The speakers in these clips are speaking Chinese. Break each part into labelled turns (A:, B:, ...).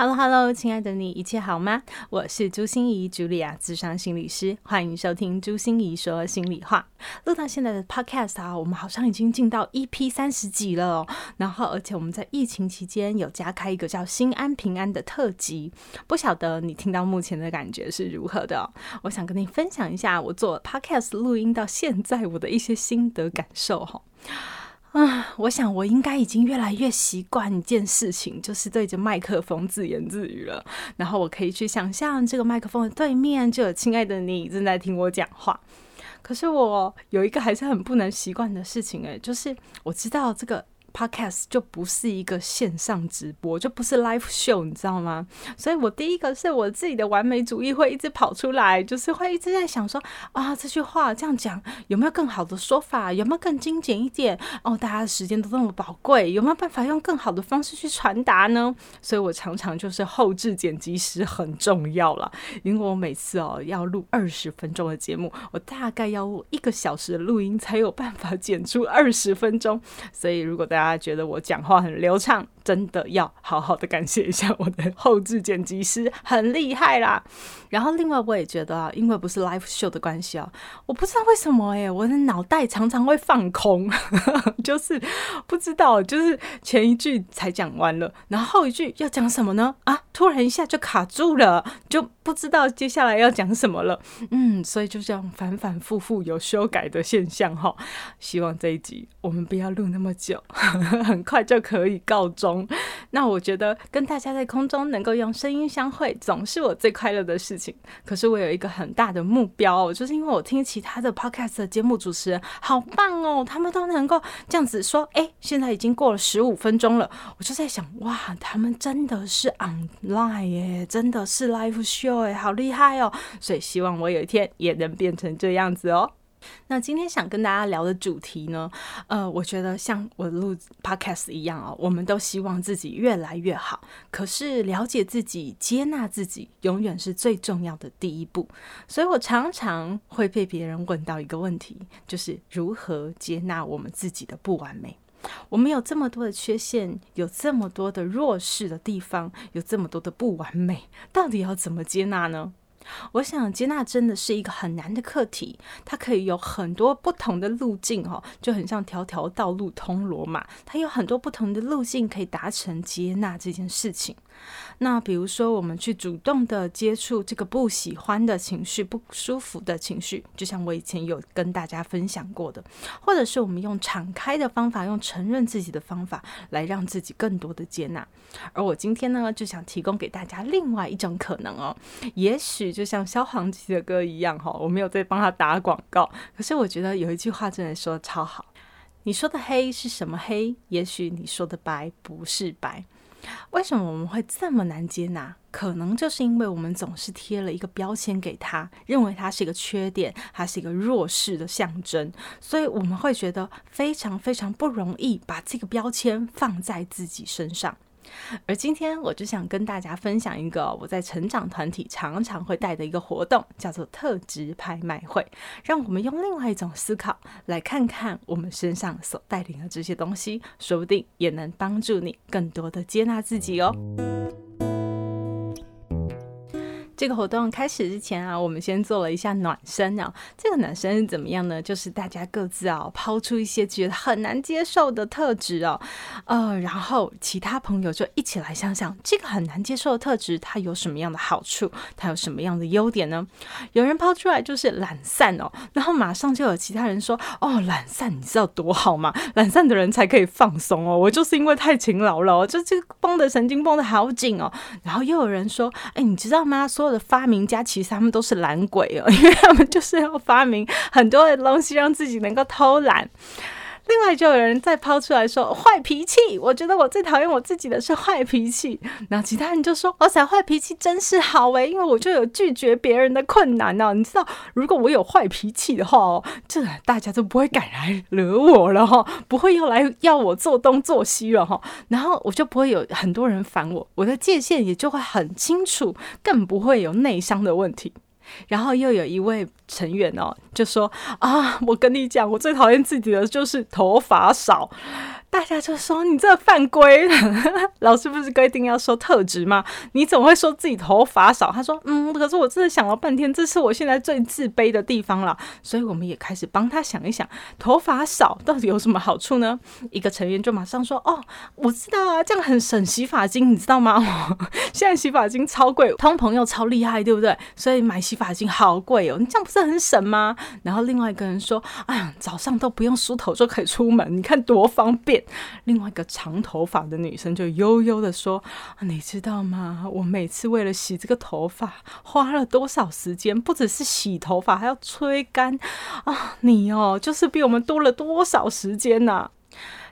A: Hello，Hello，亲爱的你，一切好吗？我是朱心怡，茱莉亚，智商心理师，欢迎收听朱心怡说心里话。录到现在的 Podcast 啊，我们好像已经进到 EP 三十集了哦。然后，而且我们在疫情期间有加开一个叫“心安平安”的特辑，不晓得你听到目前的感觉是如何的？我想跟你分享一下我做 Podcast 录音到现在我的一些心得感受哈。啊，我想我应该已经越来越习惯一件事情，就是对着麦克风自言自语了。然后我可以去想象这个麦克风的对面就有亲爱的你正在听我讲话。可是我有一个还是很不能习惯的事情，诶，就是我知道这个。Podcast 就不是一个线上直播，就不是 live show，你知道吗？所以我第一个是我自己的完美主义会一直跑出来，就是会一直在想说啊，这句话这样讲有没有更好的说法？有没有更精简一点？哦，大家的时间都那么宝贵，有没有办法用更好的方式去传达呢？所以我常常就是后置剪辑师很重要了，因为我每次哦要录二十分钟的节目，我大概要录一个小时的录音才有办法剪出二十分钟，所以如果大家。大家觉得我讲话很流畅，真的要好好的感谢一下我的后置剪辑师，很厉害啦。然后另外我也觉得啊，因为不是 live show 的关系啊，我不知道为什么哎，我的脑袋常常会放空，就是不知道，就是前一句才讲完了，然后后一句要讲什么呢？啊，突然一下就卡住了，就不知道接下来要讲什么了。嗯，所以就这样反反复复有修改的现象哈。希望这一集我们不要录那么久。很快就可以告终。那我觉得跟大家在空中能够用声音相会，总是我最快乐的事情。可是我有一个很大的目标哦，就是因为我听其他的 podcast 的节目主持人好棒哦，他们都能够这样子说：“哎，现在已经过了十五分钟了。”我就在想，哇，他们真的是 online 耶，真的是 live show 哎，好厉害哦！所以希望我有一天也能变成这样子哦。那今天想跟大家聊的主题呢，呃，我觉得像我录 podcast 一样啊，我们都希望自己越来越好。可是了解自己、接纳自己，永远是最重要的第一步。所以我常常会被别人问到一个问题，就是如何接纳我们自己的不完美？我们有这么多的缺陷，有这么多的弱势的地方，有这么多的不完美，到底要怎么接纳呢？我想接纳真的是一个很难的课题，它可以有很多不同的路径哦，就很像条条道路通罗马，它有很多不同的路径可以达成接纳这件事情。那比如说，我们去主动的接触这个不喜欢的情绪、不舒服的情绪，就像我以前有跟大家分享过的，或者是我们用敞开的方法，用承认自己的方法来让自己更多的接纳。而我今天呢，就想提供给大家另外一种可能哦，也许就像萧煌奇的歌一样哈，我没有在帮他打广告，可是我觉得有一句话真的说的超好，你说的黑是什么黑？也许你说的白不是白。为什么我们会这么难接纳？可能就是因为我们总是贴了一个标签给他，认为他是一个缺点，他是一个弱势的象征，所以我们会觉得非常非常不容易把这个标签放在自己身上。而今天，我就想跟大家分享一个我在成长团体常常会带的一个活动，叫做特质拍卖会。让我们用另外一种思考，来看看我们身上所带领的这些东西，说不定也能帮助你更多的接纳自己哦。这个活动开始之前啊，我们先做了一下暖身啊。这个暖身是怎么样呢？就是大家各自啊抛出一些觉得很难接受的特质哦，呃，然后其他朋友就一起来想想这个很难接受的特质它有什么样的好处，它有什么样的优点呢？有人抛出来就是懒散哦，然后马上就有其他人说哦，懒散你知道多好吗？懒散的人才可以放松哦。我就是因为太勤劳了，就这个绷的神经绷的好紧哦。然后又有人说，哎，你知道吗？说的发明家其实他们都是懒鬼哦，因为他们就是要发明很多的东西，让自己能够偷懒。另外就有人再抛出来说坏脾气，我觉得我最讨厌我自己的是坏脾气。然后其他人就说哇塞，坏脾气真是好诶，因为我就有拒绝别人的困难呢。你知道，如果我有坏脾气的话哦，这大家都不会敢来惹我了哈，不会又来要我做东做西了哈。然后我就不会有很多人烦我，我的界限也就会很清楚，更不会有内伤的问题。然后又有一位成员哦，就说啊，我跟你讲，我最讨厌自己的就是头发少。大家就说你这犯规，老师不是规定要说特质吗？你怎么会说自己头发少？他说，嗯，可是我真的想了半天，这是我现在最自卑的地方了。所以我们也开始帮他想一想，头发少到底有什么好处呢？一个成员就马上说，哦，我知道啊，这样很省洗发精，你知道吗？现在洗发精超贵，通朋友超厉害，对不对？所以买洗发精好贵哦，你这样不是很省吗？然后另外一个人说，哎呀，早上都不用梳头就可以出门，你看多方便。另外一个长头发的女生就悠悠的说：“你知道吗？我每次为了洗这个头发，花了多少时间？不只是洗头发，还要吹干啊！你哦，就是比我们多了多少时间呐！”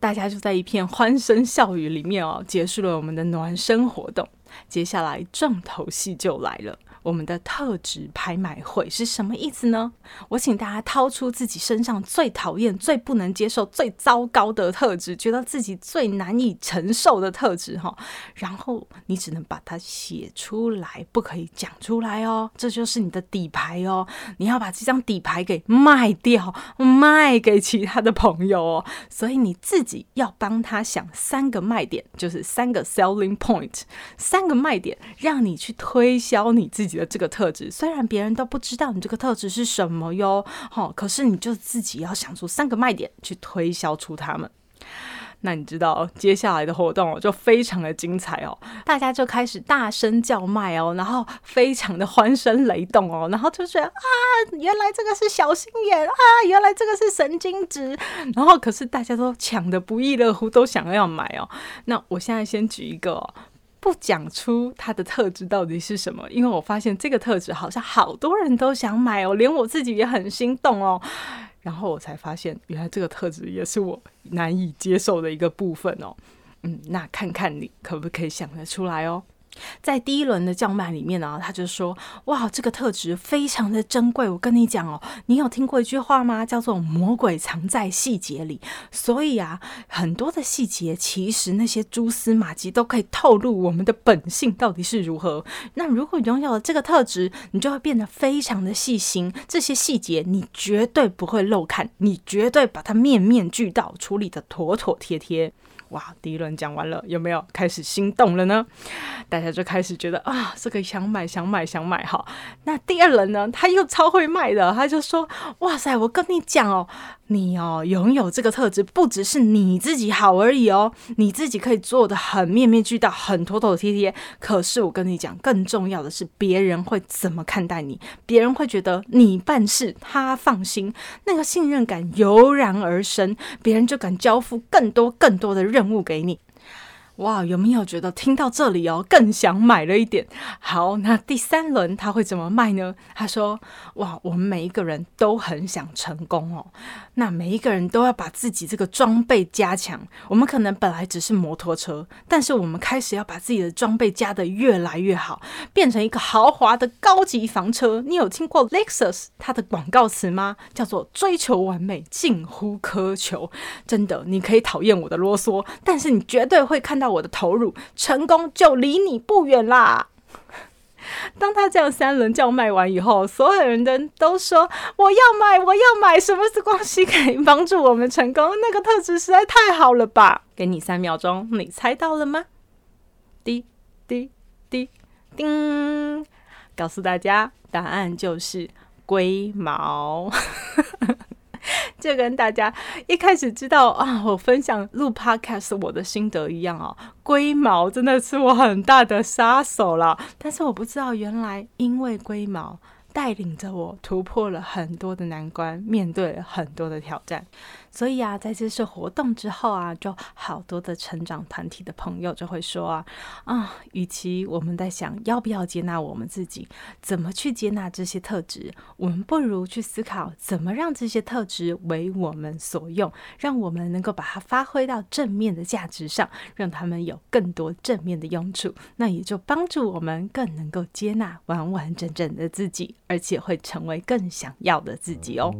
A: 大家就在一片欢声笑语里面哦，结束了我们的暖身活动。接下来重头戏就来了。我们的特质拍卖会是什么意思呢？我请大家掏出自己身上最讨厌、最不能接受、最糟糕的特质，觉得自己最难以承受的特质哈。然后你只能把它写出来，不可以讲出来哦。这就是你的底牌哦。你要把这张底牌给卖掉，卖给其他的朋友哦。所以你自己要帮他想三个卖点，就是三个 selling point，三个卖点，让你去推销你自己。的这个特质，虽然别人都不知道你这个特质是什么哟，好，可是你就自己要想出三个卖点去推销出他们。那你知道接下来的活动就非常的精彩哦，大家就开始大声叫卖哦，然后非常的欢声雷动哦，然后就觉得啊，原来这个是小心眼啊，原来这个是神经质，然后可是大家都抢的不亦乐乎，都想要买哦。那我现在先举一个。不讲出它的特质到底是什么，因为我发现这个特质好像好多人都想买哦，连我自己也很心动哦。然后我才发现，原来这个特质也是我难以接受的一个部分哦。嗯，那看看你可不可以想得出来哦。在第一轮的叫卖里面呢，他就说：“哇，这个特质非常的珍贵。我跟你讲哦，你有听过一句话吗？叫做‘魔鬼藏在细节里’。所以啊，很多的细节，其实那些蛛丝马迹都可以透露我们的本性到底是如何。那如果拥有了这个特质，你就会变得非常的细心，这些细节你绝对不会漏看，你绝对把它面面俱到，处理的妥妥帖帖。”哇，第一轮讲完了，有没有开始心动了呢？大家就开始觉得啊，这个想买想买想买哈。那第二轮呢，他又超会卖的，他就说：哇塞，我跟你讲哦。你哦，拥有这个特质，不只是你自己好而已哦，你自己可以做的很面面俱到，很妥妥帖帖。可是我跟你讲，更重要的是，别人会怎么看待你？别人会觉得你办事他放心，那个信任感油然而生，别人就敢交付更多更多的任务给你。哇，有没有觉得听到这里哦，更想买了一点？好，那第三轮他会怎么卖呢？他说：哇，我们每一个人都很想成功哦，那每一个人都要把自己这个装备加强。我们可能本来只是摩托车，但是我们开始要把自己的装备加得越来越好，变成一个豪华的高级房车。你有听过 Lexus 它的广告词吗？叫做追求完美，近乎苛求。真的，你可以讨厌我的啰嗦，但是你绝对会看到。我的投入成功就离你不远啦。当他这样三轮叫卖完以后，所有人的都说我要买，我要买。什么是光系可以帮助我们成功？那个特质实在太好了吧！给你三秒钟，你猜到了吗？滴滴滴叮，告诉大家，答案就是龟毛。就跟大家一开始知道啊，我分享录 podcast 我的心得一样哦，龟毛真的是我很大的杀手了。但是我不知道，原来因为龟毛带领着我突破了很多的难关，面对很多的挑战。所以啊，在这次活动之后啊，就好多的成长团体的朋友就会说啊啊，与其我们在想要不要接纳我们自己，怎么去接纳这些特质，我们不如去思考怎么让这些特质为我们所用，让我们能够把它发挥到正面的价值上，让他们有更多正面的用处，那也就帮助我们更能够接纳完完整整的自己，而且会成为更想要的自己哦。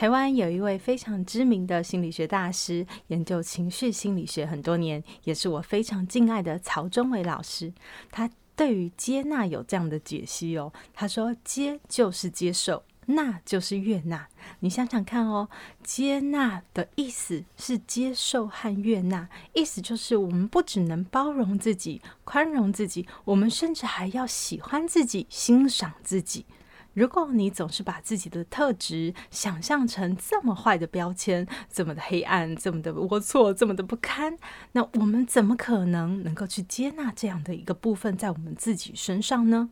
A: 台湾有一位非常知名的心理学大师，研究情绪心理学很多年，也是我非常敬爱的曹忠伟老师。他对于接纳有这样的解析哦，他说：“接就是接受，纳就是悦纳。你想想看哦，接纳的意思是接受和悦纳，意思就是我们不只能包容自己、宽容自己，我们甚至还要喜欢自己、欣赏自己。”如果你总是把自己的特质想象成这么坏的标签，这么的黑暗，这么的龌龊，这么的不堪，那我们怎么可能能够去接纳这样的一个部分在我们自己身上呢？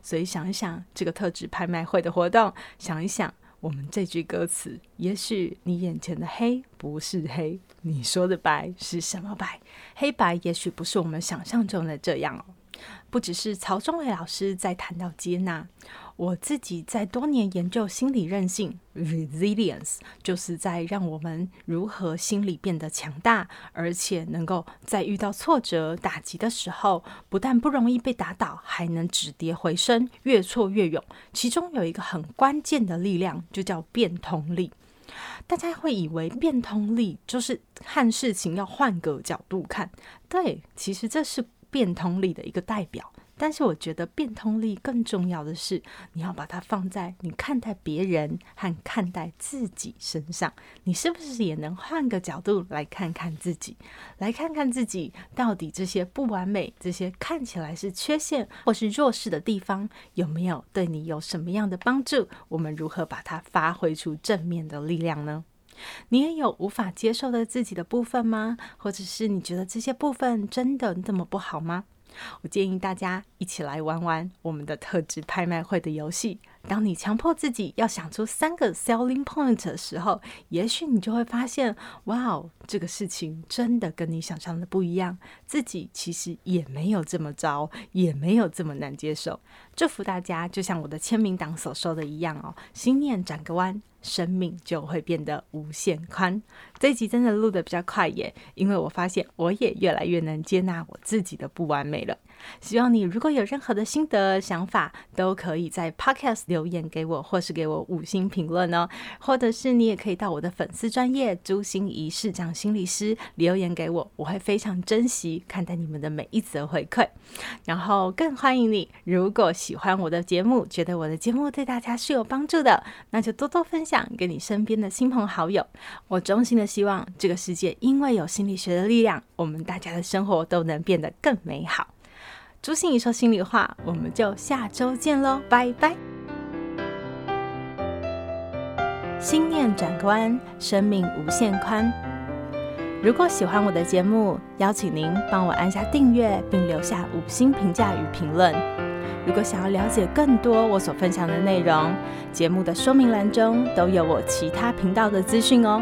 A: 所以想一想这个特质拍卖会的活动，想一想我们这句歌词，也许你眼前的黑不是黑，你说的白是什么白？黑白也许不是我们想象中的这样哦。不只是曹忠伟老师在谈到接纳。我自己在多年研究心理韧性 （resilience），就是在让我们如何心理变得强大，而且能够在遇到挫折打击的时候，不但不容易被打倒，还能止跌回升，越挫越勇。其中有一个很关键的力量，就叫变通力。大家会以为变通力就是看事情要换个角度看，对，其实这是变通力的一个代表。但是我觉得变通力更重要的是，你要把它放在你看待别人和看待自己身上。你是不是也能换个角度来看看自己，来看看自己到底这些不完美、这些看起来是缺陷或是弱势的地方，有没有对你有什么样的帮助？我们如何把它发挥出正面的力量呢？你也有无法接受的自己的部分吗？或者是你觉得这些部分真的这么不好吗？我建议大家一起来玩玩我们的特制拍卖会的游戏。当你强迫自己要想出三个 selling point 的时候，也许你就会发现，哇哦，这个事情真的跟你想象的不一样。自己其实也没有这么糟，也没有这么难接受。祝福大家，就像我的签名档所说的一样哦，心念转个弯。生命就会变得无限宽。这一集真的录的比较快耶，因为我发现我也越来越能接纳我自己的不完美了。希望你如果有任何的心得想法，都可以在 Podcast 留言给我，或是给我五星评论哦。或者是你也可以到我的粉丝专业朱心怡市长心理师留言给我，我会非常珍惜看待你们的每一则回馈。然后更欢迎你，如果喜欢我的节目，觉得我的节目对大家是有帮助的，那就多多分享给你身边的亲朋好友。我衷心的希望这个世界因为有心理学的力量，我们大家的生活都能变得更美好。朱心怡说心里话，我们就下周见喽，拜拜。心念转个弯，生命无限宽。如果喜欢我的节目，邀请您帮我按下订阅，并留下五星评价与评论。如果想要了解更多我所分享的内容，节目的说明栏中都有我其他频道的资讯哦。